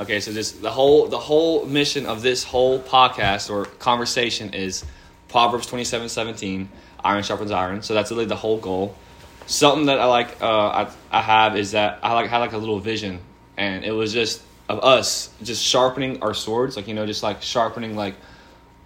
Okay, so just the whole the whole mission of this whole podcast or conversation is Proverbs twenty seven seventeen. Iron sharpens iron. So that's really the whole goal. Something that I like uh, I, I have is that I like had like a little vision, and it was just of us just sharpening our swords, like you know, just like sharpening like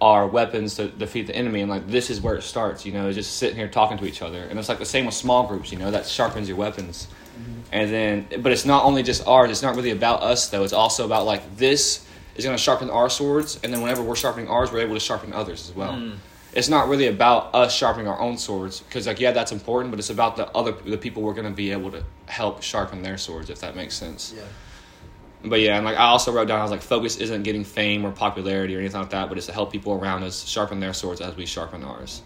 our weapons to defeat the enemy, and like this is where it starts. You know, just sitting here talking to each other, and it's like the same with small groups. You know, that sharpens your weapons, Mm-hmm. and then but it's not only just ours. It's not really about us though. It's also about like this is going to sharpen our swords, and then whenever we're sharpening ours, we're able to sharpen others as well. Mm. It's not really about us sharpening our own swords because like yeah, that's important, but it's about the other the people we're going to be able to help sharpen their swords if that makes sense. Yeah. But yeah, and like I also wrote down, I was like, focus isn't getting fame or popularity or anything like that, but it's to help people around us sharpen their swords as we sharpen ours.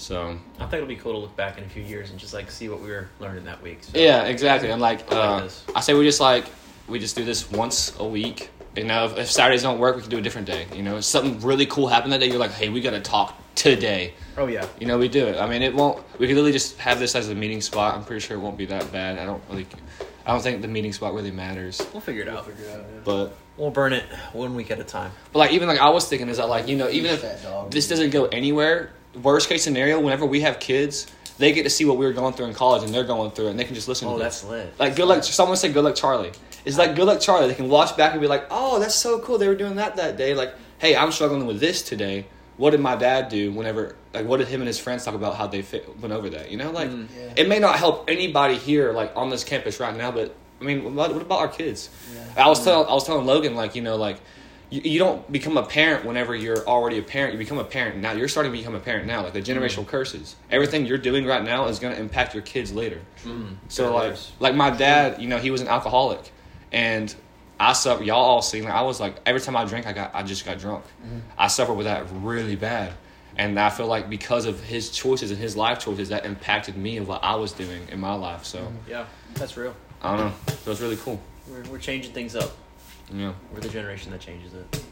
So I think it'll be cool to look back in a few years and just like see what we were learning that week. So. yeah, exactly. And like, I like uh, this. I say we just like we just do this once a week. You know, if, if Saturdays don't work, we can do a different day. You know, if something really cool happened that day, you're like, hey, we got to talk today. Oh yeah. You know, we do it. I mean, it won't. We could literally just have this as a meeting spot. I'm pretty sure it won't be that bad. I don't really. I don't think the meeting spot really matters. We'll figure it We'll out. figure it out. Yeah. But We'll burn it one week at a time. But like even like I was thinking is that like you know even Fat if dog. this doesn't go anywhere, worst case scenario, whenever we have kids, they get to see what we were going through in college and they're going through it and they can just listen Oh, to that's this. lit. Like good luck. Someone said good luck Charlie. It's like good luck Charlie. They can watch back and be like, oh, that's so cool. They were doing that that day. Like, hey, I'm struggling with this today. What did my dad do? Whenever like what did him and his friends talk about how they fit, went over that? You know, like Mm. Yeah. it may not help anybody here like on this campus right now, but I mean, what, what about our kids? Yeah. I was telling I was telling Logan like you know like you, you don't become a parent whenever you're already a parent. You become a parent now. You're starting to become a parent now. Like the generational curses. Everything you're doing right now is going to impact your kids later. Mm. So like like my dad, you know, he was an alcoholic, and I suffer. Y'all all seen. Like, I was like every time I drank, I got I just got drunk. I suffered with that really bad, and I feel like because of his choices and his life choices, that impacted me and what I was doing in my life. So Yeah, that's real. I don't know. So it's really cool. We're, we're changing things up. Yeah. We're the generation that changes it.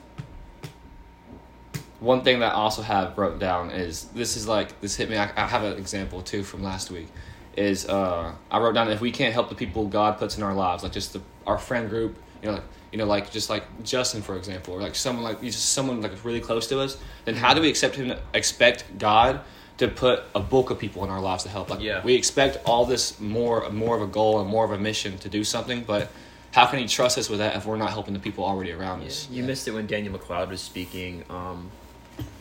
One thing that I also have wrote down is this is like this hit me. I, I have an example too from last week. Is uh, I wrote down if we can't help the people God puts in our lives, like just the, our friend group, you know, like you know, like just like Justin for example, or like someone like just someone like really close to us. Then how do we accept him? Expect God to put a bulk of people in our lives to help? Like Yeah. we expect all this more more of a goal and more of a mission to do something, but how can He trust us with that if we're not helping the people already around us? You missed it when Daniel McLeod was speaking um,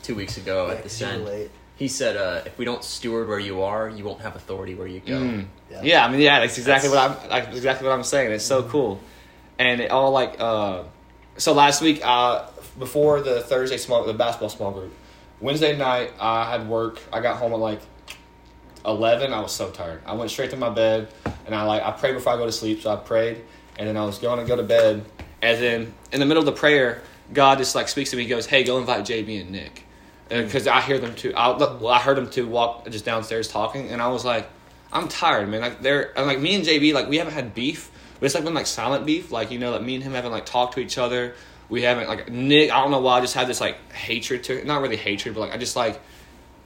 two weeks ago Yeah, at the you were Send. He said, uh, "If we don't steward where you are, you won't have authority where you go." Mm. Yeah. Yeah. I mean, yeah, that's exactly That's- what I'm like, exactly what I'm saying. It's so cool, and it all like uh, so last week uh, before the Thursday small the basketball small group, Wednesday night I had work. I got home at like eleven. I was so tired. I went straight to my bed and I like I prayed before I go to sleep. So I prayed and then I was going to go to bed, and then in the middle of the prayer, God just like speaks to me. He goes, "Hey, go invite JB and Nick." Because I hear them too. I, well, I heard them two walk just downstairs talking, and I was like, I'm tired, man. Like they're and like me and JB, like we haven't had beef, but it's like been like silent beef. Like you know, like me and him haven't like talked to each other. We haven't like Nick. I don't know why. I just had this like hatred to not really hatred, but like I just like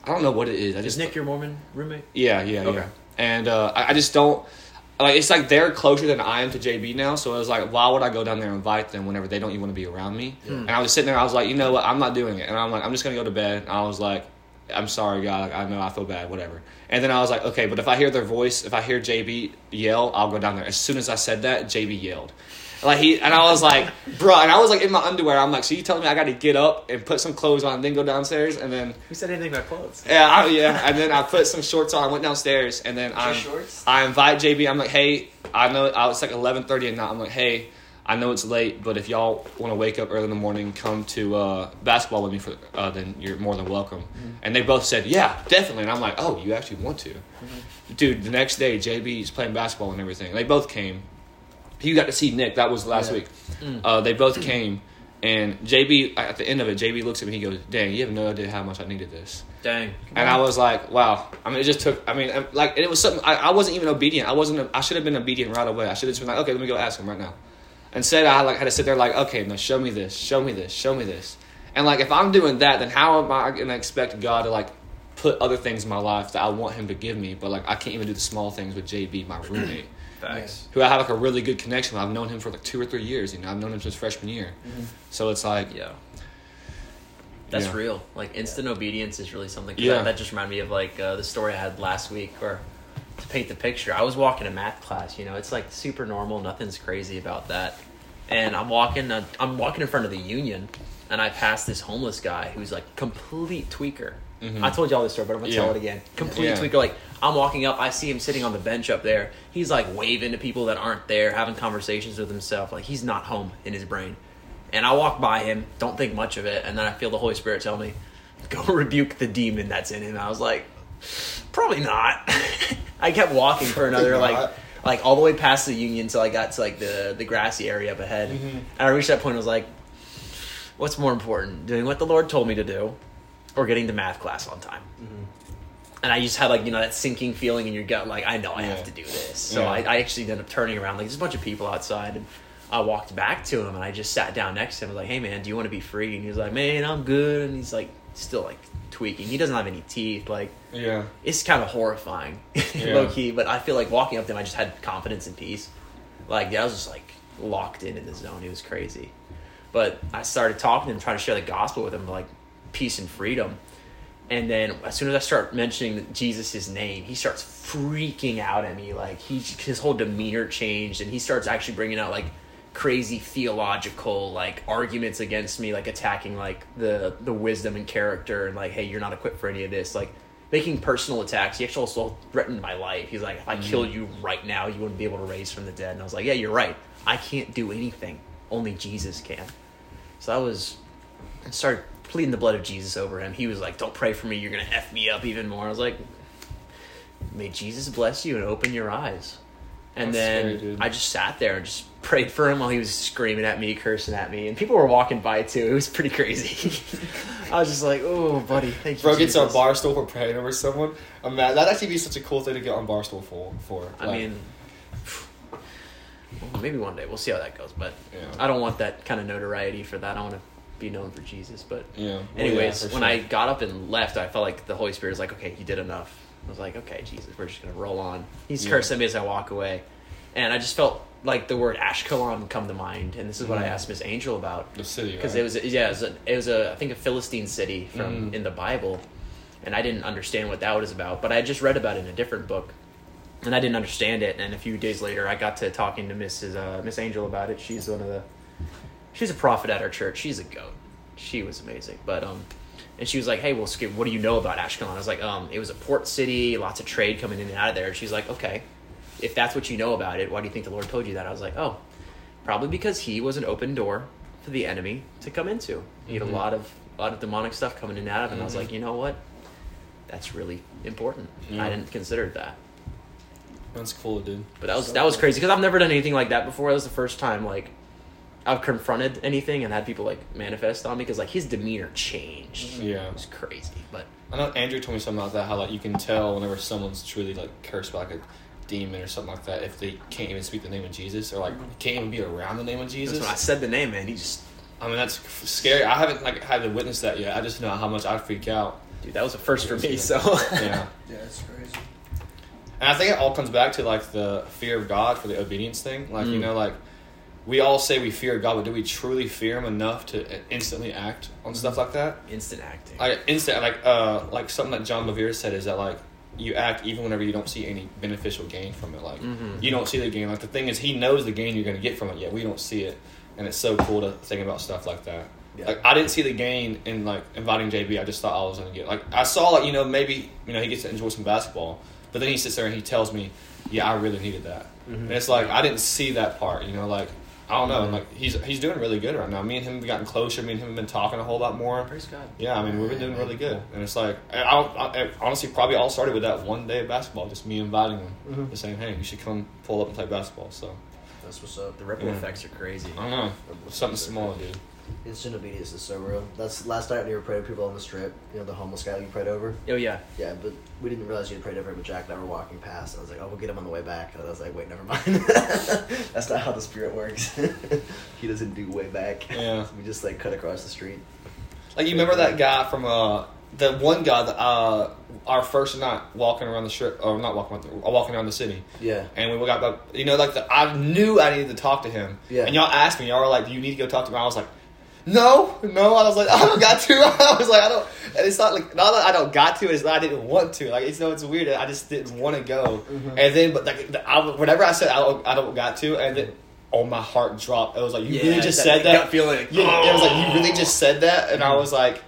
I don't know what it is. I Is just Nick your Mormon roommate? yeah, yeah, Okay. yeah. And uh, I, I just don't like. It's like they're closer than I am to JB now. So it was like, why would I go down there and invite them whenever they don't even want to be around me? And I was sitting there. I was like, you know what? I'm not doing it. And I'm like, I'm just gonna go to bed. And I was like, I'm sorry, God. Like, I know I feel bad. Whatever. And then I was like, okay, but if I hear their voice, if I hear JB yell, I'll go down there. As soon as I said that, JB yelled. Like he and I was like, bro, and I was like in my underwear. I'm like, so you telling me I got to get up and put some clothes on, and then go downstairs, and then Who said anything about clothes? yeah, I, yeah, and then I put some shorts on. I went downstairs, and then I shorts? I invite JB. I'm like, hey, I know I was like 11:30 at night. I'm like, hey, I know it's late, but if y'all want to wake up early in the morning, come to uh, basketball with me for, uh, then you're more than welcome. And they both said, yeah, definitely. And I'm like, oh, you actually want to, dude? The next day, JB's playing basketball and everything. They both came. You got to see Nick. That was last Yeah. week. Uh, they both came. And JB, at the end of it, JB looks at me. He goes, "Dang, you have no idea how much I needed this." Dang. And I was like, wow. I mean, it just took. I mean, like, it was something. I, I wasn't even obedient. I wasn't. I should have been obedient right away. I should have just been like, okay, let me go ask him right now. Instead, I like had to sit there like, okay, now show me this, show me this, show me this. And like, if I'm doing that, then how am I gonna expect God to like put other things in my life that I want Him to give me, but like I can't even do the small things with JB, my roommate. Who I have like a really good connection with. I've known him for like two or three years. You know, I've known him since freshman year. So it's like, Yeah. That's Yeah. real. Like instant obedience is really something. Yeah. That, that just reminded me of like uh, the story I had last week, where to paint the picture, I was walking a math class. You know, it's like super normal. Nothing's crazy about that. And I'm walking. Uh, I'm walking in front of the union, and I pass this homeless guy who's like complete tweaker. I told you all this story, but I'm gonna tell Mm-hmm. It again. Complete Yeah. tweaker. Like I'm walking up, I see him sitting on the bench up there. He's like waving to people that aren't there, having conversations with himself. Like he's not home in his brain. And I walk by him, don't think much of it, and then I feel the Holy Spirit tell me, "Go rebuke the demon that's in him." I was like, "Probably not." I kept walking for another like like all the way past the union until I got to like the the grassy area up ahead. Mm-hmm. And I reached that point. I was like, "What's more important, doing what the Lord told me to do, or getting to math class on time?" Mm-hmm. And I just had like you know that sinking feeling in your gut, like I know I have to do this. So Yeah. I, I actually ended up turning around, like there's a bunch of people outside, and I walked back to him, and I just sat down next to him. I was like, "Hey man, do you want to be free?" And he was like, "Man, I'm good." And he's like still like tweaking. He doesn't have any teeth. Like yeah, it's kind of horrifying, Yeah. low key. But I feel like walking up to him, I just had confidence and peace. Like I was just like locked in in the zone. It was crazy. But I started talking to him, trying to share the gospel with him, like peace and freedom. And then as soon as I start mentioning Jesus' name, he starts freaking out at me. Like he, his whole demeanor changed, and he starts actually bringing out like crazy theological like arguments against me, like attacking like the the wisdom and character, and like, hey, you're not equipped for any of this. Like making personal attacks. He actually also threatened my life. He's like, if I kill mm. you right now, you wouldn't be able to raise from the dead. And I was like, yeah, you're right. I can't do anything. Only Jesus can. So I was I started pleading the blood of Jesus over him. He was like, "Don't pray for me. You're gonna f me up even more." I was like, "May Jesus bless you and open your eyes." And That's then scary. I just sat there and just prayed for him while he was screaming at me, cursing at me, and people were walking by too. It was pretty crazy. I was just like, "Oh, buddy, thank you." Bro gets on Jesus." Barstool for praying over someone. I'm mad. That'd actually be such a cool thing to get on Barstool for. for I Like, mean, well, maybe one day we'll see how that goes. But Yeah. I don't want that kind of notoriety for that. I want to be known for Jesus. But yeah. Well, Anyways, yeah, when sure. I got up and left, I felt like the Holy Spirit was like, "Okay, you did enough." I was like, "Okay, Jesus, we're just gonna roll on." He's Yeah. cursing me as I walk away, and I just felt like the word Ashkelon come to mind, and this is what I Mhm. asked Miss Angel about the city because right? it was yeah, it was, a, it was a I think a Philistine city from Mhm. in the Bible, and I didn't understand what that was about, but I just read about it in a different book, and I didn't understand it. And a few days later, I got to talking to Mrs. Uh, Miss Angel about it. She's one of the she's a prophet at our church. She's a goat. She was amazing, but um. And she was like, "Hey, well, Skip, what do you know about Ashkelon?" I was like, "Um, it was a port city, lots of trade coming in and out of there." And she's like, "Okay, if that's what you know about it, why do you think the Lord told you that?" I was like, "Oh, probably because he was an open door for the enemy to come into. He had a lot of a lot of demonic stuff coming in and out of him. I was like, you know what? That's really important. I didn't consider that, That's cool, dude. but that was that was crazy because I've never done anything like that before. That was the first time like I've confronted anything and had people like manifest on me because like his demeanor changed. Yeah. It was crazy, but I know Andrew told me something about that. How like you can tell whenever someone's truly like cursed by like a demon or something like that if they can't even speak the name of Jesus or like can't even be around the name of that's Jesus. when I said the name, man. He just I mean that's scary. I haven't like had to witness that yet. I just know how much I'd freak out. dude, that was a first for me. So Yeah. Yeah, it's crazy. And I think it all comes back to like the fear of God for the obedience thing. Like you Mm. know, like we all say we fear God, but do we truly fear Him enough to instantly act on stuff like that? instant acting. Like instant, like uh, like something that John Bevere said is that like you act even whenever you don't see any beneficial gain from it. Like Mhm. you don't see the gain. Like the thing is, He knows the gain you're going to get from it. Yet we don't see it, and it's so cool to think about stuff like that. Yeah. Like I didn't see the gain in like inviting JB. I just thought I was going to get like I saw like you know maybe you know he gets to enjoy some basketball, but then he sits there and he tells me, yeah, I really needed that. And it's like I didn't see that part. You know, like I don't know. Like he's he's doing really good right now. Me and him have gotten closer. Me and him have been talking a whole lot more. Praise God. Yeah, I mean we've been doing really good, and it's like I, I, I honestly probably all started with that one day of basketball, just me inviting him, Mhm. just saying, hey, you should come pull up and play basketball. So That's what's up. The ripple Yeah. effects are crazy. I don't know, something small, dude. Instant obedience is so real. That's last night when you were praying people on the strip. You know the homeless guy you prayed over. Oh yeah. Yeah, but we didn't realize you had prayed over him. But Jack and I were walking past, and I was like, "Oh, we'll get him on the way back." And I was like, "Wait, never mind. That's not how the spirit works. he doesn't do way back. Yeah. we just like cut across the street. Like you remember that guy from uh the one guy that uh, our first night walking around the strip, or not walking, around the- walking around the city, Yeah. and we got back. You know, like the, I knew I needed to talk to him. Yeah. And y'all asked me, y'all were like, "Do you need to go talk to him?" I was like, "No, no." I was like, "I don't got to." I was like, "I don't." And it's not like not that I don't got to. It's that I didn't want to. Like it's no, it's weird. I just didn't want to go. Mm-hmm. And then, but like, the, I, whenever I said I don't, I don't got to, and then, oh, my heart dropped. It was like, "You really just said that." feeling. Yeah, it was like you really oh. just said that, and I mm-hmm. was like,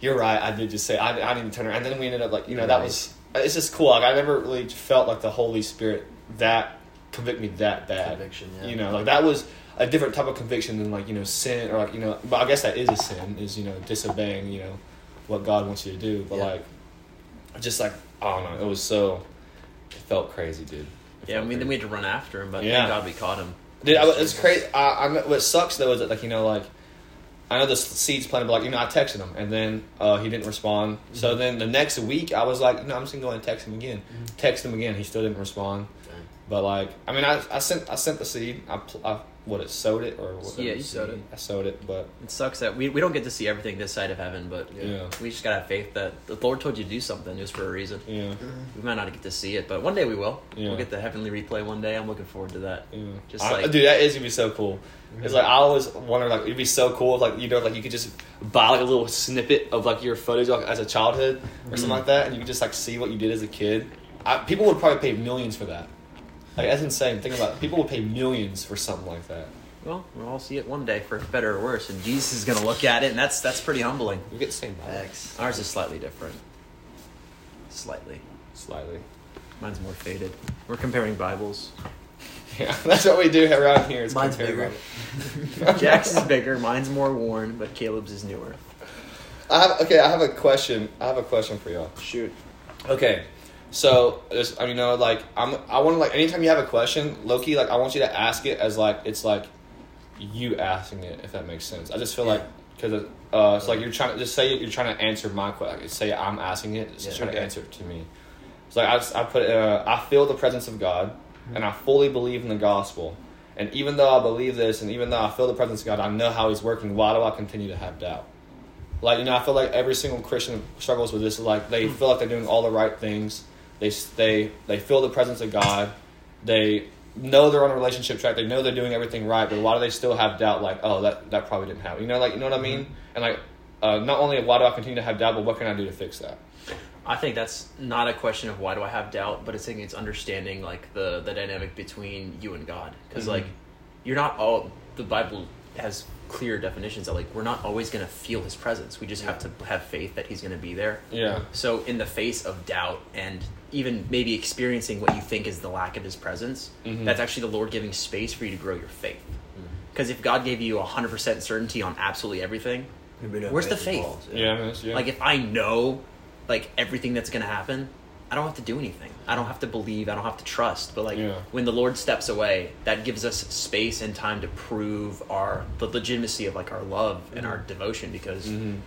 "You're right. I did just say I, I to turn around." And then we ended up like you know that was uh, it's just cool. Like I never really felt like the Holy Spirit that convict me that bad. Conviction, yeah. You know, like that was a different type of conviction than like you know sin or like you know. But I guess that is a sin is you know disobeying you know what God wants you to do. But Yeah. like, just like I don't know, it was so it felt crazy, dude. It Yeah, I mean, then we had to run after him, but Yeah. thank God we caught him. Dude, I, it's crazy. I, I, what sucks though is that like you know like I know the seeds planted, but like you know I texted him and then uh, he didn't respond. So Mm-hmm. then the next week I was like, no, I'm just gonna go and text him again. Text him again. He still didn't respond. Dang. But like, I mean, I, I sent I sent the seed. I, I what it sowed it or what, Yeah, you sowed it. I sowed it, but It sucks that we, we don't get to see everything this side of heaven, but yeah, we just gotta have faith that the Lord told you to do something. Was for a reason. yeah, We might not get to see it, but one day we will. Yeah. We'll get the heavenly replay one day. I'm looking forward to that. yeah. Just I- like- dude, that is gonna be so cool. It's like I always wonder, like it'd be so cool if like you know, like you could just buy like a little snippet of like your footage like, as a childhood or something Mhm. like that, and you could just like see what you did as a kid. I, people would probably pay millions for that. Like that's insane. Think about it. People would pay millions for something like that. Well, we'll all see it one day for better or worse, and Jesus is gonna look at it, and that's that's pretty humbling. We get the same Bible. Facts. Ours is slightly different. Slightly. slightly. Mine's more faded. We're comparing Bibles. Yeah, that's what we do around here. Is Mine's bigger. Jack's is bigger, mine's more worn, but Kaleb's is newer. I have okay. I have a question. I have a question for y'all. Shoot. Okay, so I mean, you know, like I'm, I want to like anytime you have a question, Loki, like I want you to ask it as like it's like you asking it, if that makes sense. I just feel Yeah. like because uh, it's like you're trying to just say you're trying to answer my question. Like, say I'm asking it, just Yeah. trying to answer it to me. It's like I, just- I put uh, I feel the presence of God, and I fully believe in the gospel. And even though I believe this, and even though I feel the presence of God, I know how He's working. Why do I continue to have doubt? Like you know, I feel like every single Christian struggles with this. Like they feel like they're doing all the right things. They they they feel the presence of God. They know they're on a relationship track. They know they're doing everything right. But why do they still have doubt? Like oh, that that probably didn't happen. You know, like you know what I mean? And like uh, not only why do I continue to have doubt, but what can I do to fix that? I think that's not a question of why do I have doubt, but it's it's understanding like the the dynamic between you and God, because Mhm. like you're not all the Bible has clear definitions that like we're not always gonna feel His presence. We just have to have faith that He's gonna be there. Yeah. So in the face of doubt and even maybe experiencing what you think is the lack of His presence, Mhm. that's actually the Lord giving space for you to grow your faith. Because if God gave you hundred percent certainty on absolutely everything, no Where's the involved, faith? Yeah. I mean, it's- yeah. like if I know like everything that's gonna happen, I don't have to do anything. I don't have to believe. I don't have to trust. But like Yeah. when the Lord steps away, that gives us space and time to prove our the legitimacy of like our love and our devotion. Because Mhm.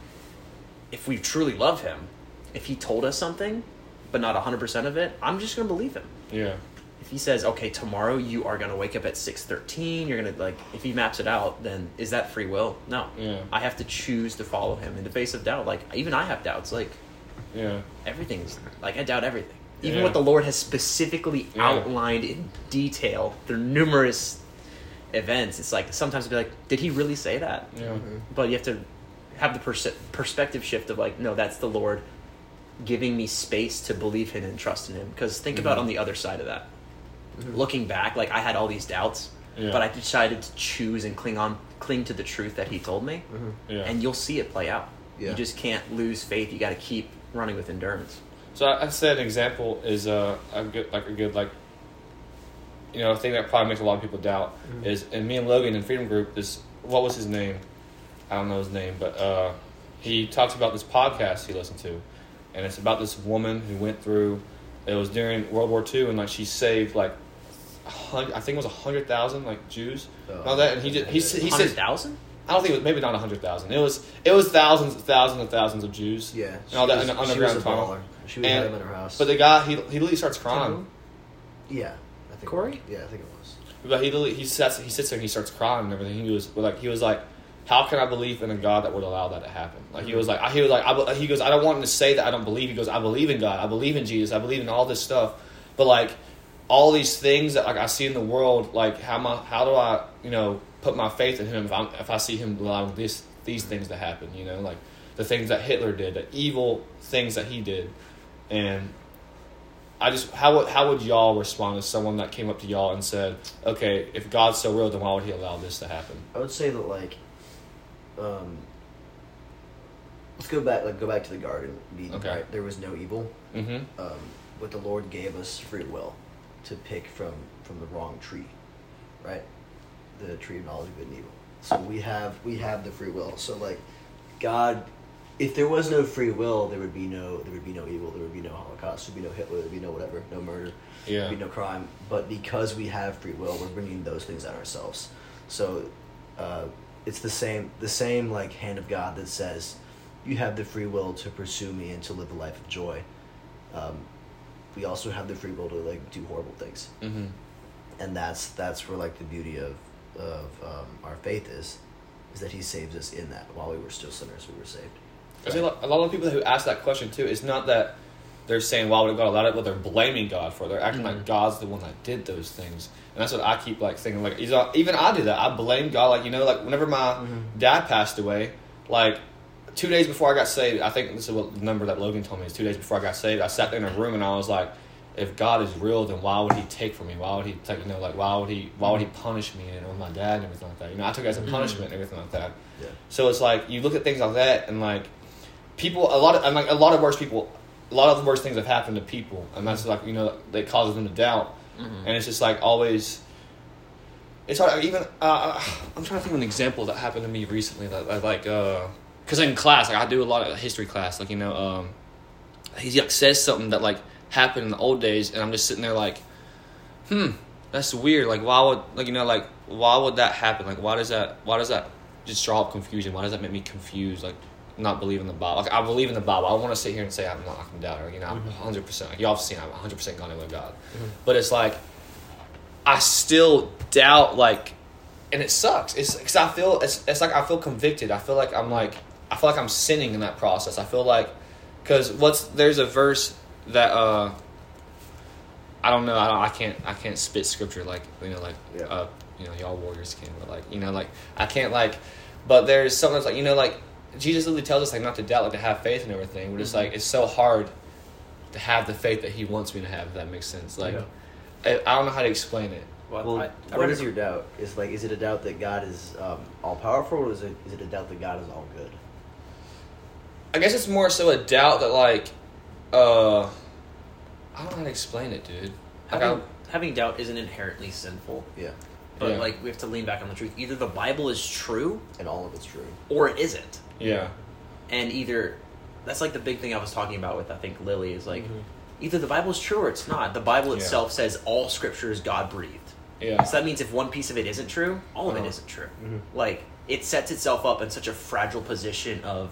if we truly love Him, if He told us something, but not hundred percent of it, I'm just gonna believe Him. Yeah. If He says, "Okay, tomorrow you are gonna wake up at six thirteen, you're gonna like," if He maps it out, then is that free will? No. Yeah. I have to choose to follow Him in the face of doubt. Like even I have doubts. Like Yeah. everything's like I doubt everything. Even Yeah. what the Lord has specifically Yeah. outlined in detail through numerous events, it's like sometimes I'll be like, did he really say that? Yeah. Mhm. But you have to have the perse- perspective shift of like, no, that's the Lord giving me space to believe Him and trust in Him. Because think about Mhm. on the other side of that. Mhm. Looking back, like I had all these doubts, Yeah. but I decided to choose and cling on, cling to the truth that He told me, Mhm. Yeah. and you'll see it play out. Yeah. You just can't lose faith. You got to keep running with endurance. So I, I said an example is uh, a good like a good like you know a thing that probably makes a lot of people doubt Mhm. is and me and Logan in Freedom Group is what was his name? I don't know his name, but uh, he talks about this podcast he listened to, and it's about this woman who went through. It was during World War II, and like she saved like, a I think it was a hundred thousand like Jews. Oh. all that, and he just he said- he Hundred said thousand. I don't think it was maybe not a hundred thousand. It was it was thousands, thousands and thousands of Jews. Yeah. and all that was- in the she was underground a tunnel. baller. She was And- had in her house. But the guy he he literally starts crying. yeah, I think Corey? Yeah, I think it was. But he literally he sits he sits there and he starts crying and everything. He was like he was like, how can I believe in a God that would allow that to happen? Like he was like, he was like, I, he goes, I don't want him to say that I don't believe. He goes, I believe in God. I believe in Jesus. I believe in all this stuff. But like all these things that like I see in the world, like how my how do I you know put my faith in him if I'm if I see him allowing this these things to happen? You know, like the things that Hitler did, the evil things that he did, and I just how would how would y'all respond to someone that came up to y'all and said, okay, if God's so real, then why would He allow this to happen? I would say that like, um, let's go back. Like go back to the Garden Eden. Okay. Right? There was no evil, Mm-hmm. um, but the Lord gave us free will to pick from from the wrong tree, right? The tree of knowledge of good and evil. So we have we have the free will. So like, God, if there was no free will, there would be no there would be no evil. There would be no Holocaust. There would be no Hitler. There would be no whatever. No murder. Yeah. There'd be no crime. But because we have free will, we're bringing those things on ourselves. So uh, it's the same the same like hand of God that says you have the free will to pursue me and to live a life of joy. Um, we also have the free will to like do horrible things, Mm-hmm. and that's that's where like the beauty of of um, our faith is, is that He saves us in that while we were still sinners, we were saved. I see a lot, a lot of people who ask that question too. It's not that they're saying why would God allow it, but they're blaming God for it. They're acting Mhm. like God's the one that did those things, and that's what I keep like thinking. Like even I do that. I blame God. Like you know, like whenever my Mhm. dad passed away, like two days before I got saved, I think this is what the number that Logan told me is two days before I got saved. I sat there in a room and I was like, if God is real, then why would He take from me? Why would He take? You know, like why would He? Why would He punish me and with my dad and everything like that? You know, I took it as a Mhm. punishment and everything like that. Yeah. So it's like you look at things like that, and like people, a lot of, like a lot of worse people, a lot of the worst things have happened to people, and that's like you know that causes them to doubt, Mhm. and it's just like always. It's hard. Even uh, I'm trying to think of an example that happened to me recently that, like, because in class, like I do a lot of history class, like you know, um, he like says something that like happened in the old days, and I'm just sitting there like, hmm, that's weird. Like, why would like you know like why would that happen? Like, why does that why does that just draw up confusion? Why does that make me confused? Like, not believe in the Bible. Like, I believe in the Bible. I want to sit here and say I'm not a doubter. You know, I'm 100. percent Like, y'all have seen I'm 100 percent gone in with God, but it's like I still doubt like, and it sucks. It's because I feel it's it's like I feel convicted. I feel like I'm like I feel like I'm sinning in that process. I feel like because what's there's a verse that uh I don't know. I, don't, I can't. I can't spit scripture like you know, like Yeah. uh, you know, y'all warriors can. But like you know, like I can't like. But there's something that's like you know, like Jesus literally tells us like not to doubt, like to have faith and everything. But it's like it's so hard to have the faith that He wants me to have. If that makes sense. Like I, I don't know how to explain it. Well, Well, I, I what read is a- your doubt? Is like, is it a doubt that God is um, all powerful, or is it is it a doubt that God is all good? I guess it's more so a doubt that like, uh, I don't know how to explain it, dude. Like, having, I, having doubt isn't inherently sinful, Yeah, but Yeah. like we have to lean back on the truth. Either the Bible is true and all of it's true. or it isn't, yeah, and either that's like the big thing I was talking about with I think Lily is like Mhm. either the Bible is true or it's not. The Bible Yeah. itself says all Scripture is God breathed. yeah, So that means if one piece of it isn't true, all of it Uh-huh. isn't true. Mhm. Like it sets itself up in such a fragile position of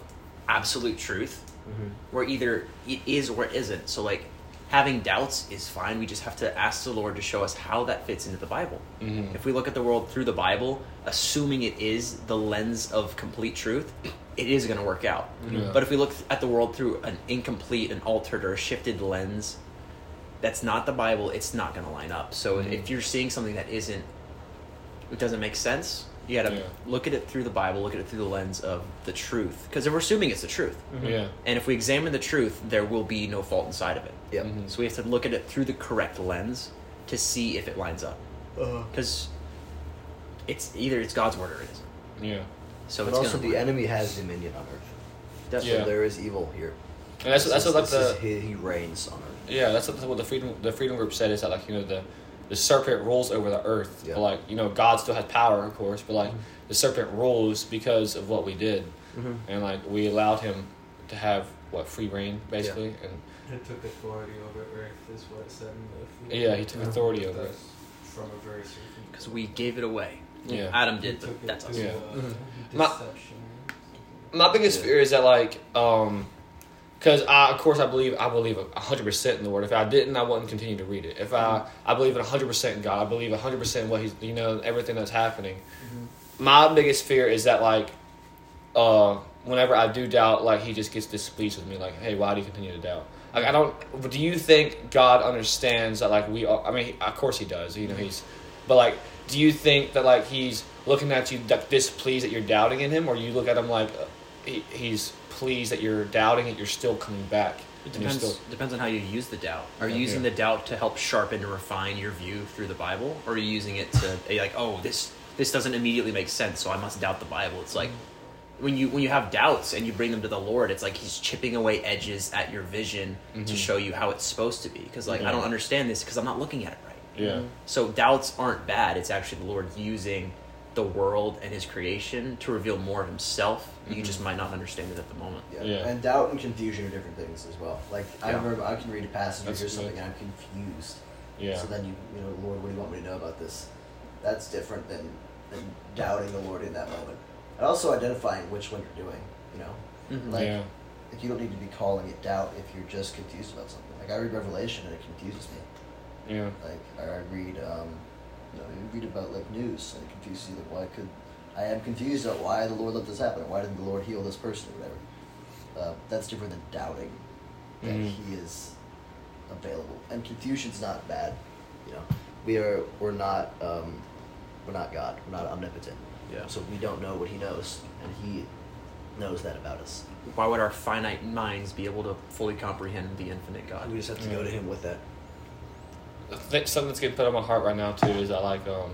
absolute truth Mm-hmm. where either it is or it isn't. So like having doubts is fine. We just have to ask the Lord to show us how that fits into the Bible. Mhm. If we look at the world through the Bible, assuming it is the lens of complete truth, it is going to work out. Yeah. But if we look at the world through an incomplete, an altered, or a shifted lens, that's not the Bible. It's not going to line up. So Mhm. if you're seeing something that isn't, it doesn't make sense. You got to Yeah. look at it through the Bible. Look at it through the lens of the truth, because we're assuming it's the truth. yeah, And if we examine the truth, there will be no fault inside of it. Yep. Mhm. So we have to look at it through the correct lens to see if it lines up. Uh, Because it's either it's God's word or it isn't. yeah. So but it's also, the line enemy has dominion on earth. That's Yeah. There is evil here. And that's that's This what is- like the is- he, he reigns on earth. yeah that's what, what the freedom the freedom group said is that like you know the the serpent rules over the earth, Yeah. but like you know God still has power, of course, but like Mhm. the serpent rules because of what we did, Mm-hmm. and like we allowed him to have what free reign basically, and He took authority over Earth, is what it said in the. yeah, he took Yeah. authority over it. From a very certain. because we gave it away. Yeah. Adam did, but that's us. through, Yeah. uh, Mhm. My- My biggest Yeah. fear is that like um because I of course I believe I believe hundred percent in the word. If I didn't, I wouldn't continue to read it. If I I believe in hundred percent in God, I believe hundred percent in what he's you know everything that's happening. My biggest fear is that like uh, whenever I do doubt, like he just gets displeased with me. Like, hey, why do you continue to doubt? Like, I don't. Do you think God understands that? Like, we. All, I mean, of course he does. You know, he's. But like, do you think that like he's looking at you that displeased that you're doubting in him, or you look at him like uh, he, he's pleased that you're doubting it, you're still coming back. It depends. still- depends on how you use the doubt. Are you Yeah. using the doubt to help sharpen and refine your view through the Bible, or are you using it to eh, like, oh, this this doesn't immediately make sense, so I must doubt the Bible? It's like when you when you have doubts and you bring them to the Lord, it's like He's chipping away edges at your vision to Mhm. show you how it's supposed to be. Because like I don't understand this because I'm not looking at it right. yeah. So doubts aren't bad. It's actually the Lord using the world and His creation to reveal more of Himself. You Mhm. just might not understand it at the moment. Yeah. Yeah. And doubt and confusion are different things as well. Like I Yeah. remember I can read a passage or hear something and I'm confused. Yeah. So then you you know, Lord, what do you want me to know about this? That's different than, than doubting the Lord in that moment. And also identifying which one you're doing, you know? Mhm. Like yeah. like you don't need to be calling it doubt if you're just confused about something. Like I read Revelation and it confuses me. Yeah. Like I I read um you know, you read about like news and it confuses you like why could I am confused about why the Lord let this happen why didn't the Lord heal this person or whatever. Uh, that's different than doubting that Mhm. he is available. And confusion's not bad. You know. We are we're not um we're not God. We're not omnipotent. Yeah. So we don't know what he knows and he knows that about us. Why would our finite minds be able to fully comprehend the infinite God? We just have to Yeah. go to him with that. I something that's getting put on my heart right now too is that like um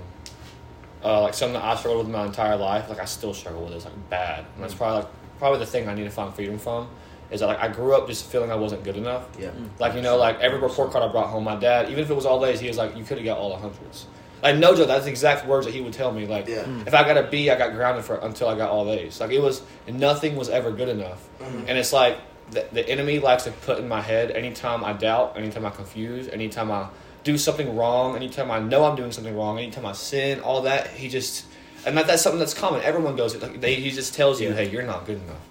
uh like something that I struggled with my entire life, like I still struggle with it, it's like bad. And Mm. that's probably like probably the thing I need to find freedom from. Is that like I grew up just feeling I wasn't good enough. Yeah. Mm. Like you know, like every report card I brought home, my dad, even if it was all A's, he was like, "You could have got all the hundreds. Like no joke, that's the exact words that he would tell me. Like Yeah. Mm. if I got a B, I got grounded for until I got all A's. Like it was nothing was ever good enough. Mhm. And it's like the, the enemy likes to put in my head anytime I doubt, anytime I confuse, anytime I do something wrong, anytime I know I'm doing something wrong, anytime I sin, all that. He just and that, that's something that's common. Everyone goes like they, he just tells you, Yeah. hey, you're not good enough.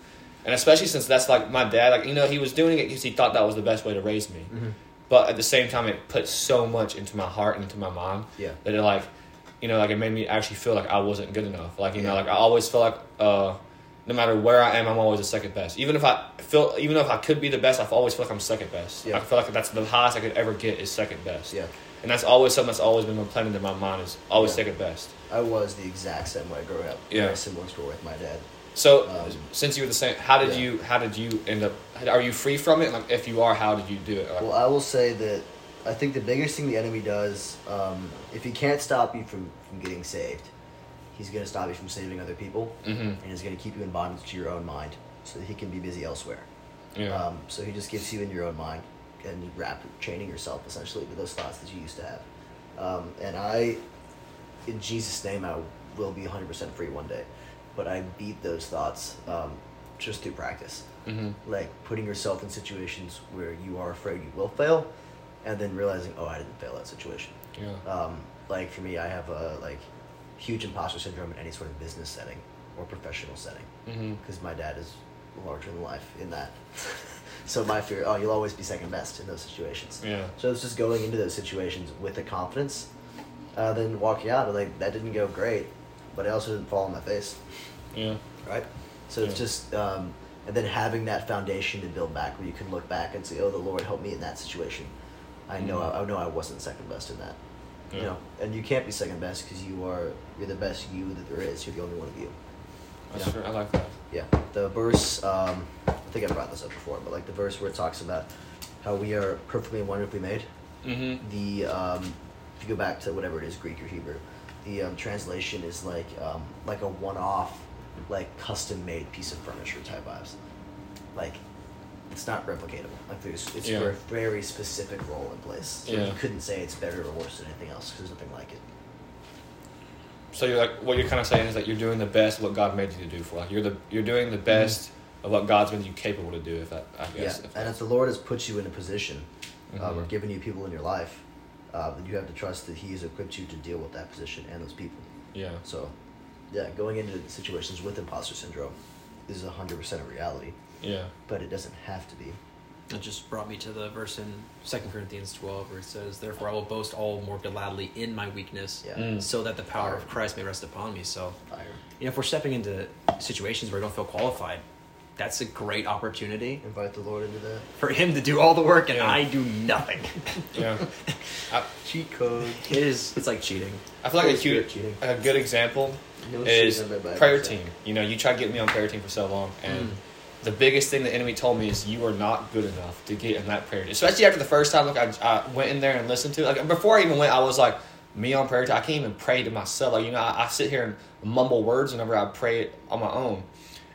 And especially since that's like my dad, like you know, he was doing it because he thought that was the best way to raise me. Mm-hmm. But at the same time, it put so much into my heart and into my mind Yeah. that it like, you know, like it made me actually feel like I wasn't good enough. Like you know, like I always feel like uh, no matter where I am, I'm always the second best. Even if I feel, even if I could be the best, I always feel like I'm second best. Yeah. I feel like that's the highest I could ever get is second best. Yeah. And that's always something that's always been implanted in my mind is always Yeah. second best. I was the exact same way growing up. Yeah. Very similar story with my dad. So Um, since you were the same, how did yeah. you how did you end up? Are you free from it? Like if you are, how did you do it? Like, Well, I will say that I think the biggest thing the enemy does, um, if he can't stop you from, from getting saved, he's going to stop you from saving other people, hmm and he's going to keep you in bondage to your own mind so that he can be busy elsewhere. Yeah. Um, so he just gets you in your own mind and you wrap chaining yourself essentially to those thoughts that you used to have. Um, and I, in Jesus' name, I will be 100% free one day. But I beat those thoughts um, just through practice. hmm Like putting yourself in situations where you are afraid you will fail and then realizing, oh, I didn't fail that situation. Yeah. Um, like for me, I have a like huge imposter syndrome in any sort of business setting or professional setting because my dad is larger than life in that. so my fear, oh, you'll always be second best in those situations. Yeah. So it's just going into those situations with the confidence, uh, then walking out like that didn't go great, but it also didn't fall on my face, Yeah. right? So it's just um, and then having that foundation to build back where you can look back and say, oh, the Lord helped me in that situation. I know Mhm. I, I know I wasn't second best in that. Yeah. You know, and you can't be second best because you are you're the best you that there is. You're the only one of you. That's Yeah. true. I like that. Yeah, the verse. Um, I think I brought this up before, but like the verse where it talks about how we are perfectly and wonderfully made. hmm The um, if you go back to whatever it is, Greek or Hebrew, the um, translation is like um, like a one-off, like custom-made piece of furniture type vibes. Like it's not replicatable. Like there's it's Yeah. for a very specific role and place. So Yeah. you couldn't say it's better or worse than anything else because there's nothing like it. So you're like what you're kind of saying is that you're doing the best of what God made you to do for. Like you're the you're doing the best of what God's made you capable to do. If that I guess. Mm-hmm. Yeah, if and if the Lord has put you in a position, uh, or Mhm. given you people in your life, uh, then you have to trust that He has equipped you to deal with that position and those people. yeah. So, yeah, going into situations with imposter syndrome is hundred percent a reality, Yeah. but it doesn't have to be. It just brought me to the verse in Second Corinthians 12 where it says, Therefore I will boast all more gladly in my weakness, Yeah, Mm. so that the power of Christ may rest upon me. So, fire. you know, if we're stepping into situations where you don't feel qualified, that's a great opportunity Invite the Lord into that. for him to do all the work and Yeah. I do nothing. Yeah. I, Cheat code. it is. It's like cheating. I feel like a, Holy cute, cheating. a good example No is cheating on my prayer team. You know, you tried to get me on prayer team for so long, and Mm. The biggest thing the enemy told me is you are not good enough to get in that prayer. Especially after the first time, like I, I went in there and listened to it. Like before I even went, I was like, me on prayer team. I can't even pray to myself. Like you know, I, I sit here and mumble words whenever I pray on my own,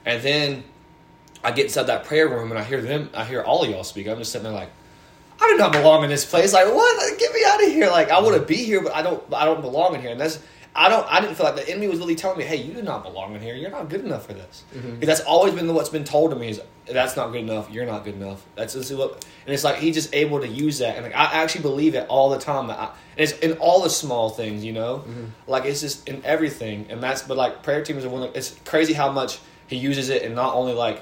and then I get inside that prayer room and I hear them. I hear all of y'all speak. I'm just sitting there like. I do not belong in this place. Like what? Get me out of here. Like I want to be here, but I don't. I don't belong in here. And that's. I don't. I didn't feel like the enemy was really telling me, "Hey, you do not belong in here. You're not good enough for this." Because that's always been what's been told to me is that's not good enough. You're not good enough. That's is what. And it's like he's just able to use that, and like I actually believe it all the time. I, and it's in all the small things, you know. Mm-hmm. Like it's just in everything, and that's. But like prayer teams are one. Of, it's crazy how much he uses it, and not only like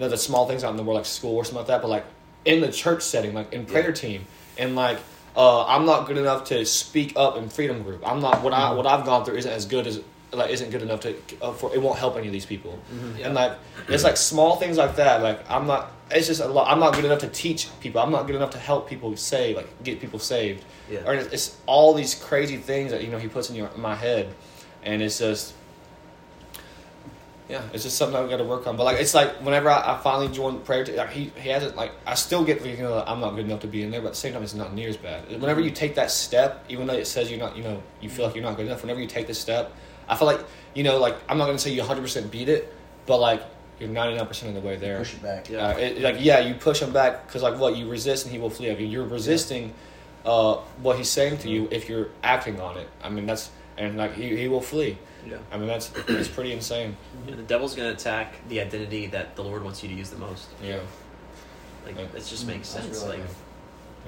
you know the small things out in the world like school or something like that but like in the church setting like in prayer team and like uh, i'm not good enough to speak up in freedom group. I'm not what i what i've gone through isn't as good as like isn't good enough to uh, for it won't help any of these people. And like it's like small things like that like i'm not it's just a lot i'm not good enough to teach people. I'm not good enough to help people save like get people saved. Yeah. or it's, it's all these crazy things that you know he puts in your in my head. And it's just yeah, it's just something I've got to work on. But like, it's like whenever I, I finally joined prayer, team, like, he he hasn't like I still get you know I'm not good enough to be in there, but at the same time it's not near as bad. Whenever you take that step, even though it says you're not, you know, you feel like you're not good enough. Whenever you take this step, I feel like you know, like I'm not gonna say you 100 percent beat it, but like you're 99 percent of the way there. Push it back. Yeah. Uh, it, like yeah, you push him back because like what you resist and he will flee. I mean, you're resisting uh, what he's saying to you if you're acting on it. I mean that's and like he, he will flee. Yeah. I mean that's it's pretty insane. Yeah, the devil's gonna attack the identity that the Lord wants you to use the most. Yeah. Like Yeah. it just makes sense. really like.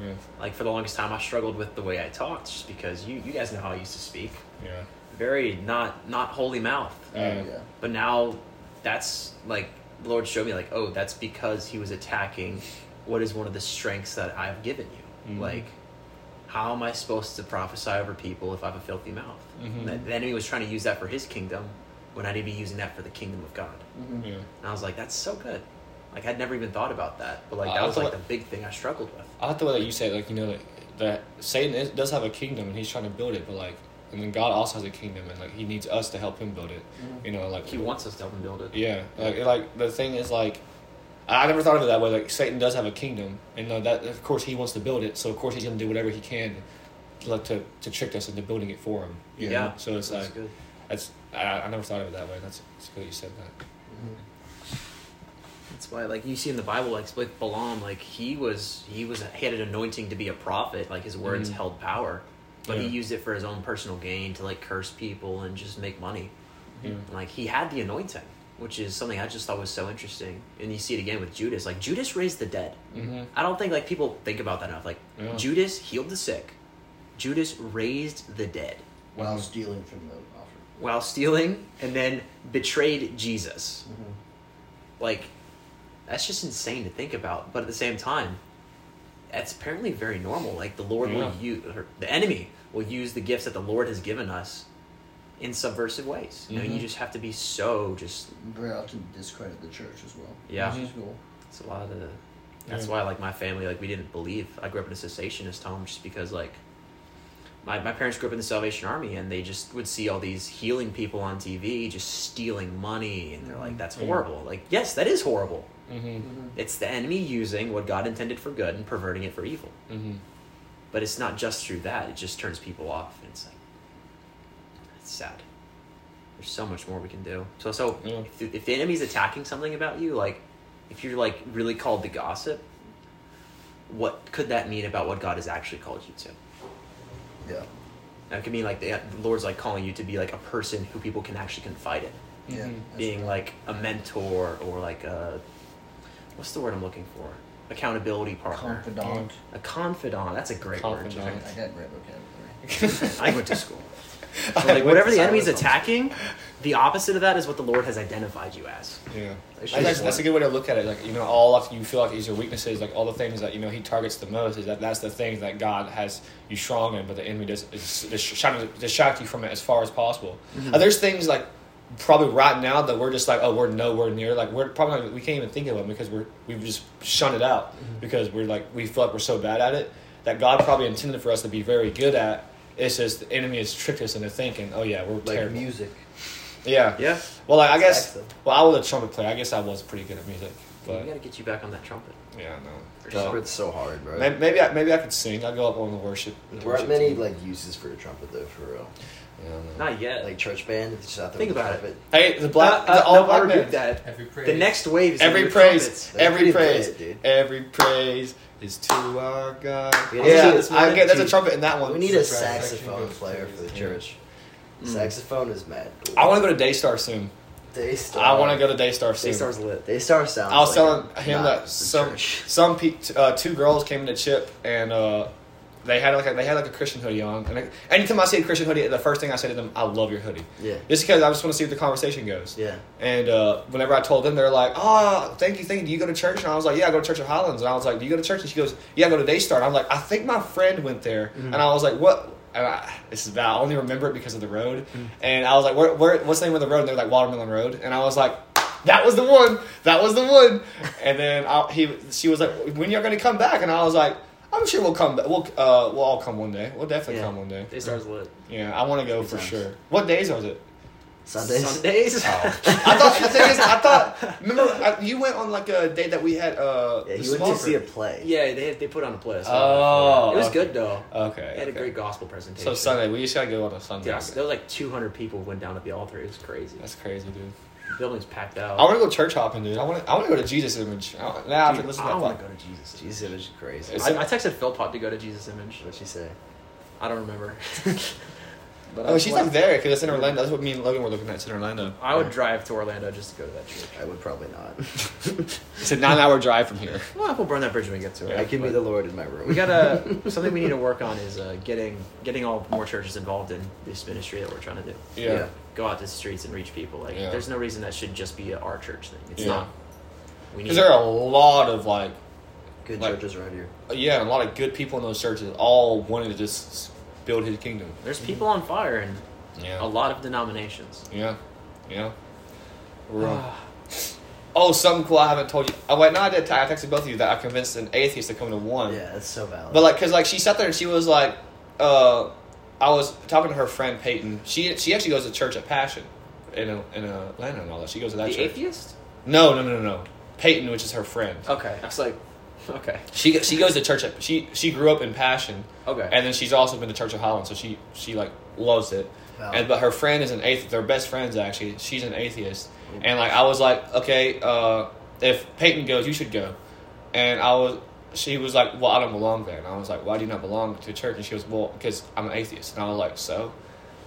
Yeah. like for the longest time, I struggled with the way I talked, just because you you guys know how I used to speak, Yeah. very not not holy mouth. Yeah. yeah. But now that's like the Lord showed me like, oh, that's because he was attacking what is one of the strengths that I've given you. Mhm. Like, how am I supposed to prophesy over people if I have a filthy mouth? Mhm. The, the enemy was trying to use that for his kingdom when I to be using that for the kingdom of God. Mhm. Yeah. And I was like, that's so good. Like I'd never even thought about that, but like I that was like the big thing I struggled with. I like the way that you say like you know that, that Satan is, does have a kingdom and he's trying to build it, but like, and then God also has a kingdom and like he needs us to help him build it. Mhm. You know, like He wants us to help him build it. Yeah, like like the thing is like, I never thought of it that way. Like Satan does have a kingdom, and uh, that of course he wants to build it. So of course he's going to do whatever he can, to, like to to trick us into building it for him. Yeah. know? So it's That's like good. that's I, I never thought of it that way. That's it's good you said that. Mhm. That's why, like you see in the Bible, like with Balaam, like he was he was he had an anointing to be a prophet. Like his words Mhm. held power, but he used it for his own personal gain to like curse people and just make money. Yeah. Like he had the anointing, which is something I just thought was so interesting. And you see it again with Judas. Like Judas raised the dead. Mm-hmm. I don't think like people think about that enough. Like Yeah. Judas healed the sick. Judas raised the dead While stealing from the offer. while stealing and then betrayed Jesus. Mhm. Like that's just insane to think about. But at the same time, that's apparently very normal. Like the Lord Yeah. will use or the enemy will use the gifts that the Lord has given us in subversive ways. You know, you Mhm. just have to be so just Very often discredit the church as well. Yeah. Which is cool. It's a lot of. That's Yeah. why, like, my family, like, we didn't believe. I grew up in a cessationist home just because, like, my, my parents grew up in the Salvation Army and they just would see all these healing people on TV just stealing money. And they're like, that's Yeah. horrible. Like, yes, that is horrible. Mm-hmm. Mhm. It's the enemy using what God intended for good and perverting it for evil. Mm-hmm. But it's not just through that, it just turns people off. And it's like, it's sad. There's so much more we can do. So, so Yeah. if, the, if the enemy's attacking something about you, like if you're like really called to gossip, what could that mean about what God has actually called you to? Yeah. That could mean like the, the Lord's like calling you to be like a person who people can actually confide in, Yeah. Mhm. Being right. like a mentor or like a what's the word I'm looking for? Accountability partner, confidant. a confidant. That's a great word. I, Confidant. I got great vocabulary. I went to school. I So, like whatever the enemy's silence. attacking, the opposite of that is what the Lord has identified you as. Yeah, It's that's, that's a good way to look at it. Like you know, all of you feel like is your weaknesses, like all the things that you know he targets the most. Is that that's the things that God has you strong in, but the enemy does is, is trying to distract you from it as far as possible. Uh, there's things like probably right now that we're just like, oh, we're nowhere near. Like we're probably not, we can't even think of them because we're we've just shunned it out because we're like we feel like we're so bad at it that God probably intended for us to be very good at. It's just the enemy has tricked us into thinking, oh yeah, we're Like terrible. music. Yeah. Yeah. Well, like, I guess. Saxophone. Well, I was a trumpet player. I guess I was pretty good at music, we gotta get you back on that trumpet. yeah, no. For No. sure. Trumpet's so hard, bro. Maybe, maybe I maybe I could sing. I go up on the worship. the There aren't worship many team. like uses for a trumpet though, for real. Yeah, no. Not yet. Like church band, it's just out there Think with a about it. trumpet. Hey, the black, Uh, the uh, all no, I black rebuke band. that. Every praise. The next wave is Every gonna be praise, trumpets. They're every pretty praise, good, dude. every praise is to our God. We Yeah, need I get. There's a trumpet in that one. We need a Right, saxophone goes player for the crazy. church. Mm. Saxophone is mad. Cool. I want to go to Daystar soon. Daystar. I want to go to Daystar soon. Daystar's lit. Daystar sounds. I was like telling him not that the some church. some pe- t- uh, two girls came into Chip and uh, they had like a, they had like a Christian hoodie on. And I, anytime I see a Christian hoodie, the first thing I say to them, "I love your hoodie," Yeah. just because I just want to see what the conversation goes. Yeah. And uh, whenever I told them, they're like, "Oh, thank you, thank you. Do you go to church?" And I was like, "Yeah, I go to Church of Highlands." And I was like, "Do you go to church?" And she goes, "Yeah, I go to Daystar." And I'm like, "I think my friend went there." Mm-hmm. And I was like, "What?" And I, this is bad. I only remember it because of the road. Mm-hmm. And I was like, where, where, "What's the name of the road?" And they're like, "Watermelon Road." And I was like, "That was the one. That was the one." And then I, he, she was like, "When you're going to come back?" And I was like. I'm sure we'll come. back. We'll uh, we'll all come one day. We'll definitely Yeah. come one day. Daystar's lit. Yeah, I want to go Good for times. sure. What days was it? Sundays. Sundays. Oh. I thought the thing is, I thought. Remember, I, you went on like a day that we had. Uh, Yeah, you went to see a play. Yeah, they they put on a play. so- Oh, it was okay. good though. Okay. They had a great gospel presentation. So Sunday, we just gotta go on a Sunday. Yeah, there was like 200 people went down at the altar. It was crazy. That's crazy, dude. The building's packed out. I want to go church hopping, dude. I want to. I want to go to Jesus Image. I, now after Dude, listening I to that, want to go to Jesus. Image. Jesus, Image is crazy. It's- I, I texted Philpot to go to Jesus Image. What'd she say? I don't remember. but Oh, I she's want- like there because it's in Orlando. That's what me and Logan were looking at. It's in Orlando. I would drive to Orlando just to go to that church. I would probably not. It's a nine-hour drive from here. Well, we'll burn that bridge when we get to it. I can but be the Lord in my room. We gotta something we need to work on is uh, getting getting all more churches involved in this ministry that we're trying to do. Yeah. Yeah. Go out to the streets and reach people. Like, Yeah. there's no reason that should just be a our church thing. It's Yeah. not. We need. Because there are a lot of like, Good Like- churches around here. yeah, a lot of good people in those churches, all wanting to just build His kingdom. there's people on fire in Yeah. a lot of denominations. Yeah, yeah. We're, um, oh, something cool I haven't told you. Oh wait, no, I did. I texted both of you that I convinced an atheist to come to one. Yeah, that's so valid. But like, cause like she sat there and she was like, uh, I was talking to her friend Peyton. She she actually goes to church at Passion, in in Atlanta and all that. She goes to that the church. atheist? No, no, no, no, no. Peyton, which is her friend. Okay, I was like, okay, She she goes to church at she she grew up in Passion, okay. and then she's also been to Church of Holland, so she she like loves it. Wow. And but her friend is an atheist. They're best friends actually. She's an atheist, and like I was like, okay, uh, if Peyton goes, you should go. And I was, she was like, well, I don't belong there. And I was like, why do you not belong to church? And she was, well, because I'm an atheist. And I was like, so,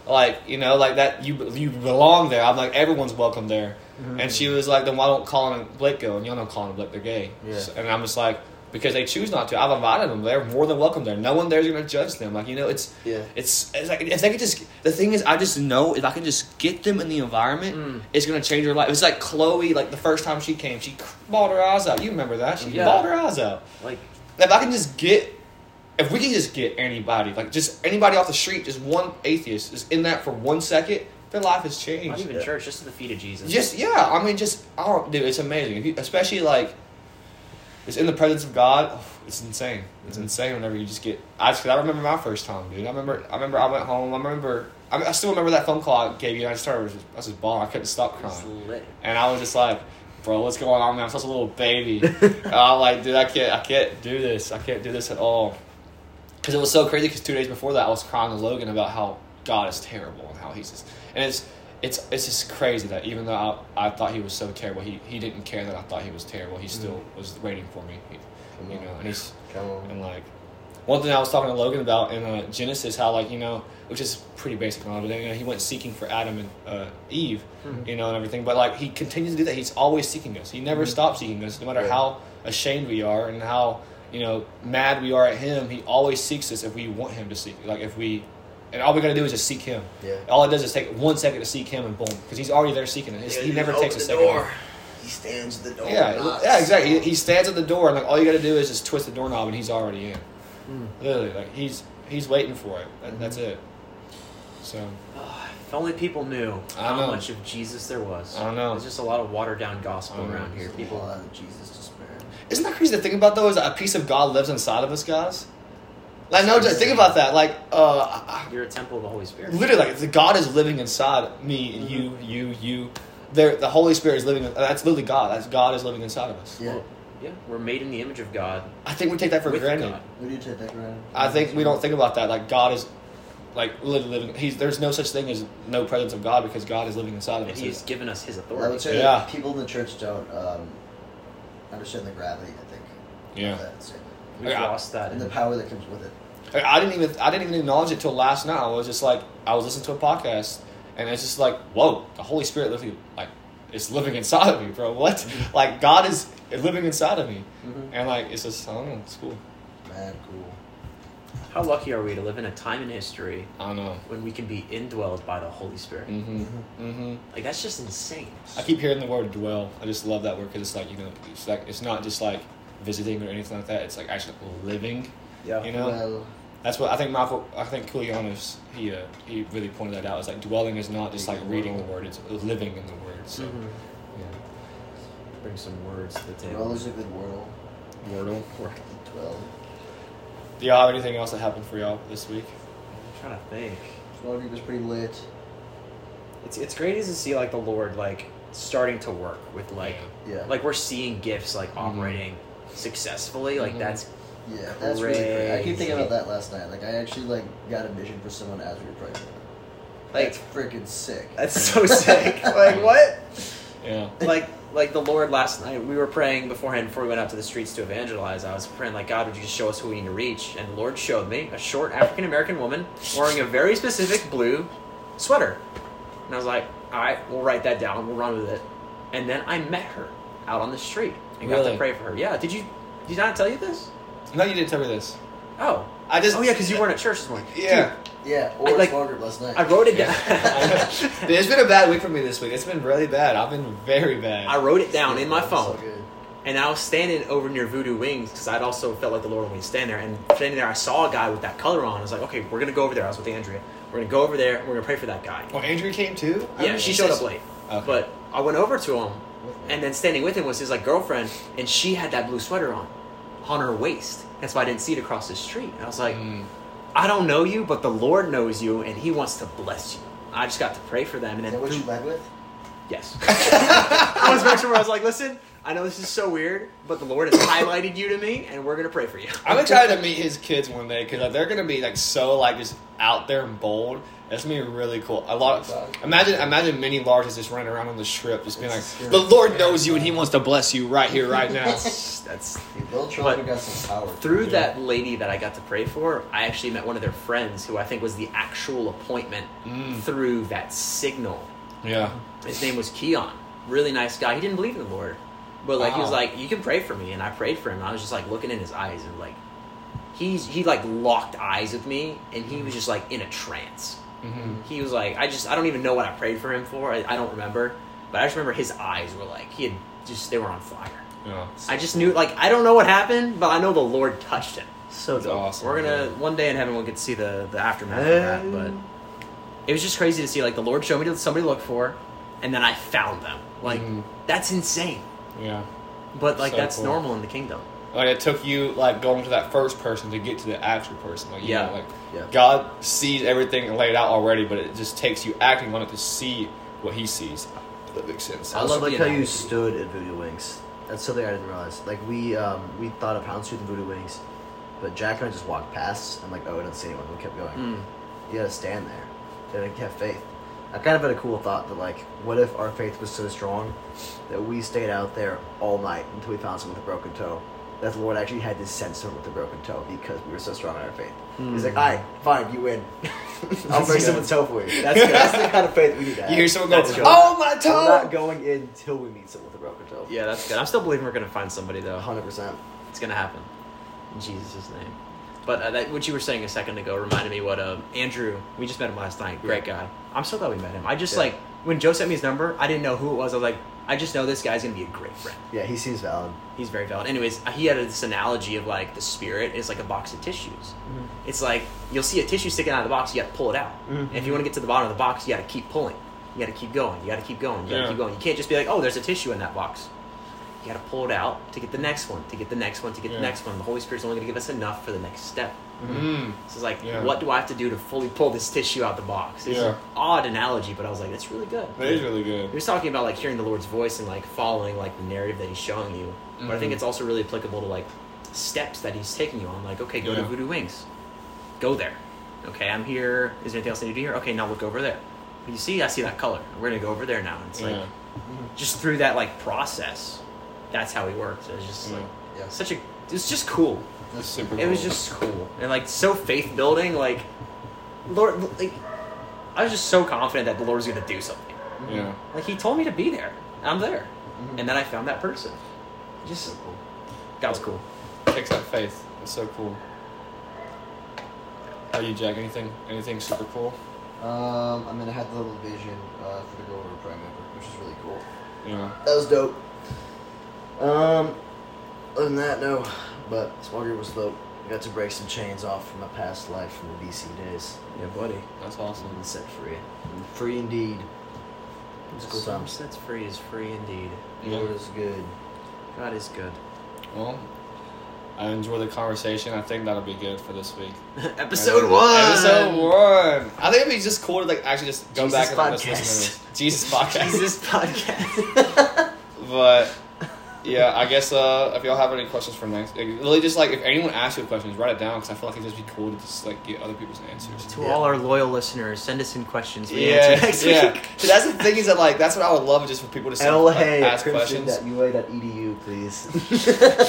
like you know, like that you you belong there. I'm like everyone's welcome there. Mm-hmm. And she was like, then why don't Colin and Blake go? And y'all know Colin and Blake, they're gay. Yeah. So- and I'm just like. Because they choose not to. I've invited them. They're more than welcome there. No one there's going to judge them. Like you know, it's yeah. it's, it's like if they could just. The thing is, I just know if I can just get them in the environment, Mm. it's gonna change their life. It's like Chloe, like the first time she came, she bawled her eyes out. You remember that? She Yeah. bawled her eyes out. like, If I can just get, if we can just get anybody, like just anybody off the street, just one atheist, is in that for one second, their life has not changed. even Yeah. church, just to the feet of Jesus. Just yeah, I mean, just oh, dude, it's amazing. If you, especially like, it's in the presence of God. oh, it's insane. It's insane whenever you just get. I just, I remember my first time, dude. I remember. I remember. I went home. I remember. I, I still remember that phone call I gave you. And I just started. I was just, I was just bawling. I couldn't stop It's crying. lit. And I was just like, bro, what's going on, man? I'm such a little baby. I'm like, dude, I can't. I can't do this. I can't do this at all. Because it was so crazy. Because two days before that, I was crying to Logan about how God is terrible and how he's just. And it's it's it's just crazy that even though I, I thought he was so terrible, he, he didn't care that I thought he was terrible. He still was waiting for me. He, you know, and he's and like one thing I was talking to Logan about in uh, Genesis, how like you know, which is pretty basic knowledge, but you know, he went seeking for Adam and uh, Eve, Mhm. you know, and everything. But like he continues to do that. He's always seeking us. He never stops seeking us, no matter Yeah. how ashamed we are and how you know mad we are at him. He always seeks us if we want him to seek. Like if we. And all we gotta do is just seek him. Yeah. All it does is take one second to seek him, and boom, because he's already there seeking us. he never takes a second. Door. He stands at the door. Yeah, knocks. yeah, exactly. He, he stands at the door, and like all you got to do is just twist the doorknob, and he's already in. Mm. Literally, like he's he's waiting for it. That, That's it. So Oh, I only people knew I how know. much of Jesus there was. I don't know. There's just a lot of watered down gospel around here. There's a People. lot of Jesus to spare. Isn't that crazy to think about though? Is that a piece of God lives inside of us, guys? Like no, just think about that. Like, uh, You're a temple of the Holy Spirit. Literally, like the God is living inside me, Mm-hmm. you, you, you. There, the Holy Spirit is living. That's literally God. That's God is living inside of us. Yeah. Well, yeah, we're made in the image of God I think we take that for granted. God. We do take that for granted. I think we don't think about that. Like God is, like literally living. He's there's no such thing as no presence of God because God is living inside of And us. He's given us His I would authority. say Yeah. people in the church don't um, understand the gravity. I think. Yeah. Of that statement. We've Yeah. lost that. And the power that comes with it. I didn't even I didn't even acknowledge it till last night. I was just like I was listening to a podcast and it's just like whoa, the Holy Spirit literally like it's living inside of me, bro. What? Mm-hmm. like God is living inside of me, Mhm. and like it's just I don't know, it's cool. Man, cool. How lucky are we to live in a time in history I don't know. when we can be indwelled by the Holy Spirit? Mm-hmm. Mm-hmm. Like that's just insane. I keep hearing the word dwell. I just love that word because it's like you know, it's like it's not just like visiting or anything like that. It's like actually living. Yeah. You know, Well, that's what I think. Michael, I think Koulianos, he uh, he really pointed that out. It's like dwelling is not just like reading the word; it's living in the word. So, Mhm. yeah. Bring some words to the well, table. is a good wordle. Wordle. Twelve. Do y'all have anything else that happened for y'all this week? I'm trying to think. Small group was pretty lit. It's it's great to see like the Lord like starting to work with like Yeah. like we're seeing gifts like Mhm. operating successfully. Like Mhm. that's Yeah, that's really great. I keep thinking about that last night. Like, I actually like got a vision for someone as we were praying. like That's freaking sick. that's so sick. Like what? Yeah. like like the Lord last night we were praying beforehand before we went out to the streets to evangelize. I was praying like God would you just show us who we need to reach and the Lord showed me a short African American woman wearing a very specific blue sweater. And I was like, all right, we'll write that down. We'll run with it. And then I met her out on the street and got Really? to pray for her. Yeah. Did you did I not tell you this? No, you didn't tell me this. Oh. I just. Oh yeah, because you weren't at church this morning. Yeah. yeah, I, or like- small group last night. I wrote it down. Dude, it's been a bad week for me this week. It's been really bad. I've been very bad. I wrote it down in my phone. So good. And I was standing over near Voodoo Wings because I'd also felt like the Lord wanted me to stand there. And standing there, I saw a guy with that color on. I was like, okay, we're going to go over there. I was with Andrea. We're going to go over there. We're going to pray for that guy. oh, Andrea came too. I Yeah, remember she showed said- up late. Okay. But I went over to him, With me. And then standing with him was his like girlfriend, and she had that blue sweater on, on her waist. That's why I didn't see it across the street. And I was like, Mm. I don't know you, but the Lord knows you, and He wants to bless you. I just got to pray for them, and Is then that what you led with? Yes. I was making sure I was like, listen, I know this is so weird, but the Lord has highlighted you to me, and we're gonna pray for you. I'm excited to to meet his kids one day because they're gonna be like so like just out there and bold. That's gonna be really cool. A lot. imagine, imagine many Larses just running around on the strip, just being like, It's scary. "The Lord knows you, and He wants to bless you right here, right now." That's, that's Dude, Bill Trump got some power. through Yeah. that lady that I got to pray for. I actually met one of their friends, who I think was the actual appointment Mm. through that signal. yeah. His name was Keon. Really nice guy. He didn't believe in the Lord, but like he was like, "You can pray for me," and I prayed for him. I was just like looking in his eyes and like. He's, he like locked eyes with me and he was just like in a trance. Hmm he was like, I just, I don't even know what I prayed for him for. I, I don't remember, but I just remember his eyes were like, he had just, they were on fire. Yeah. I just knew, like, I don't know what happened, but I know the Lord touched him. so That's dope. awesome. We're gonna one day in heaven we'll get to see the the aftermath of that, but it was just crazy to see. Like the Lord showed me somebody to look for, and then I found them. Like Mhm. that's insane, Yeah. but like So that's cool. normal in the kingdom. Like it took you like going to that first person to get to the actual person. Like you Yeah. know, like Yeah. God sees everything laid out already, but it just takes you acting on it to see what He sees. If that makes sense. I I love love like the how you stood at Voodoo Wings. That's something I didn't realize. Like we um, we thought of Houndstooth and Voodoo Wings, but Jack and I just walked past. I'm like, oh, I don't see anyone. We kept going. Mm. You gotta stand there. You gotta have faith. I kind of had a cool thought that like, what if our faith was so strong that we stayed out there all night until we found someone with a broken toe? That the Lord actually had to send someone with the broken toe because we were so strong in our faith. He's like, Mm. all right, fine, you win. I'll break someone's toe for you. That's. That's the kind of faith we need to have. You hear someone go. "Oh my toe! We're not going in until we meet someone with a broken toe. Yeah, that's good. I'm still believing we're gonna find somebody though. hundred percent. It's gonna happen in Jesus' name. But uh, that, what you were saying a second ago reminded me what uh, Andrew. We just met him last night. Great guy. I'm so glad we met him. I just Yeah. like when Joe sent me his number. I didn't know who it was. I was like, I just know this guy's gonna be a great friend. Yeah, he seems valid. He's very valid. Anyways, he had this analogy of like the spirit is like a box of tissues. Mm-hmm. It's like you'll see a tissue sticking out of the box, you got to pull it out. Mhm. And if you want to get to the bottom of the box, you got to keep pulling. You got to keep going. You got to keep going. You got to Yeah. keep going. You can't just be like, oh, there's a tissue in that box. You got to pull it out to get the next one, to get the next one, to get Yeah. the next one. The Holy Spirit's only going to give us enough for the next step. Mm. So it's like, Yeah. what do I have to do to fully pull this tissue out the box? It's Yeah. an odd analogy, but I was like, that's really good. That is really good. He was talking about like hearing the Lord's voice and like following like the narrative that He's showing you. But I think Mhm. it's also really applicable to like steps that He's taking you on. Like, okay, go to Voodoo Wings. Go there. Okay, I'm here. Is there anything else I need to do here? Okay, now look over there. You see, I see that color. We're gonna go over there now. And it's like Yeah. just through that like process. That's how He works. It's just Yeah. like Yeah. such a. It's just cool. That's super. It was just cool and like so faith building. Like, Lord, like I was just so confident that the Lord was gonna do something. yeah. Like he told me to be there. and I'm there. Mhm. And then I found that person. Just So cool. God's cool. Takes that faith. It's so cool. How you, Jack? Anything? Anything super cool? Um, I mean, I had the little vision uh, for the girl we were praying over, which is really cool. Yeah. That was dope. Um, other than that, no. But small group was dope. I got to break some chains off from my past life from the BC days. Yeah, buddy. That's awesome. And set free. Free indeed. It was cool Some times. sets free is free indeed. Yeah. Lord is good. God is good. Well, I enjoy the conversation. I think that'll be good for this week. Episode one. Episode one. I think it'd be just cool to like actually just go Jesus back and podcast. listen to this. Jesus podcast. Jesus podcast. But yeah, I guess uh, if y'all have any questions for next, like, really just like if anyone asks you a question, write it down because I feel like it'd just be cool to just like get other people's answers. to Yeah. all our loyal listeners, send us in questions. We Yeah, next yeah. week. So that's the thing is that like that's what I would love just for people to send, like, LHA ask questions. Christian.ua.edu, please.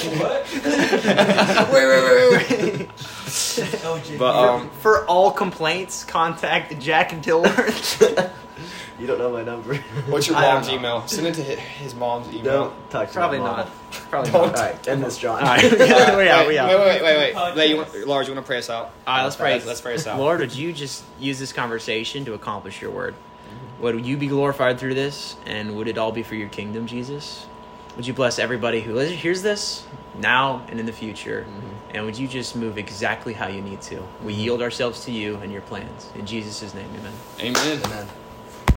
What? wait, wait, wait, wait. But um, For all complaints, contact Jack and Dilworth. You don't know my number. what's your I don't mom's email? Send it to his, his mom's email. Don't talk to Probably my mom. not. Probably Don't. not. All right, end this, John. All right. All right, we out. wait, We out. Wait, wait, wait, wait. Podcast. wait you want, Lars, you want to pray us out? All right, let's pray. Let's pray us out. Lord, would you just use this conversation to accomplish your word? Would you be glorified through this, and would it all be for your kingdom, Jesus? Would you bless everybody who lis- hears this now and in the future? Mm-hmm. And would you just move exactly how you need to? We yield ourselves to you and your plans. In Jesus' name, amen. Amen. Amen.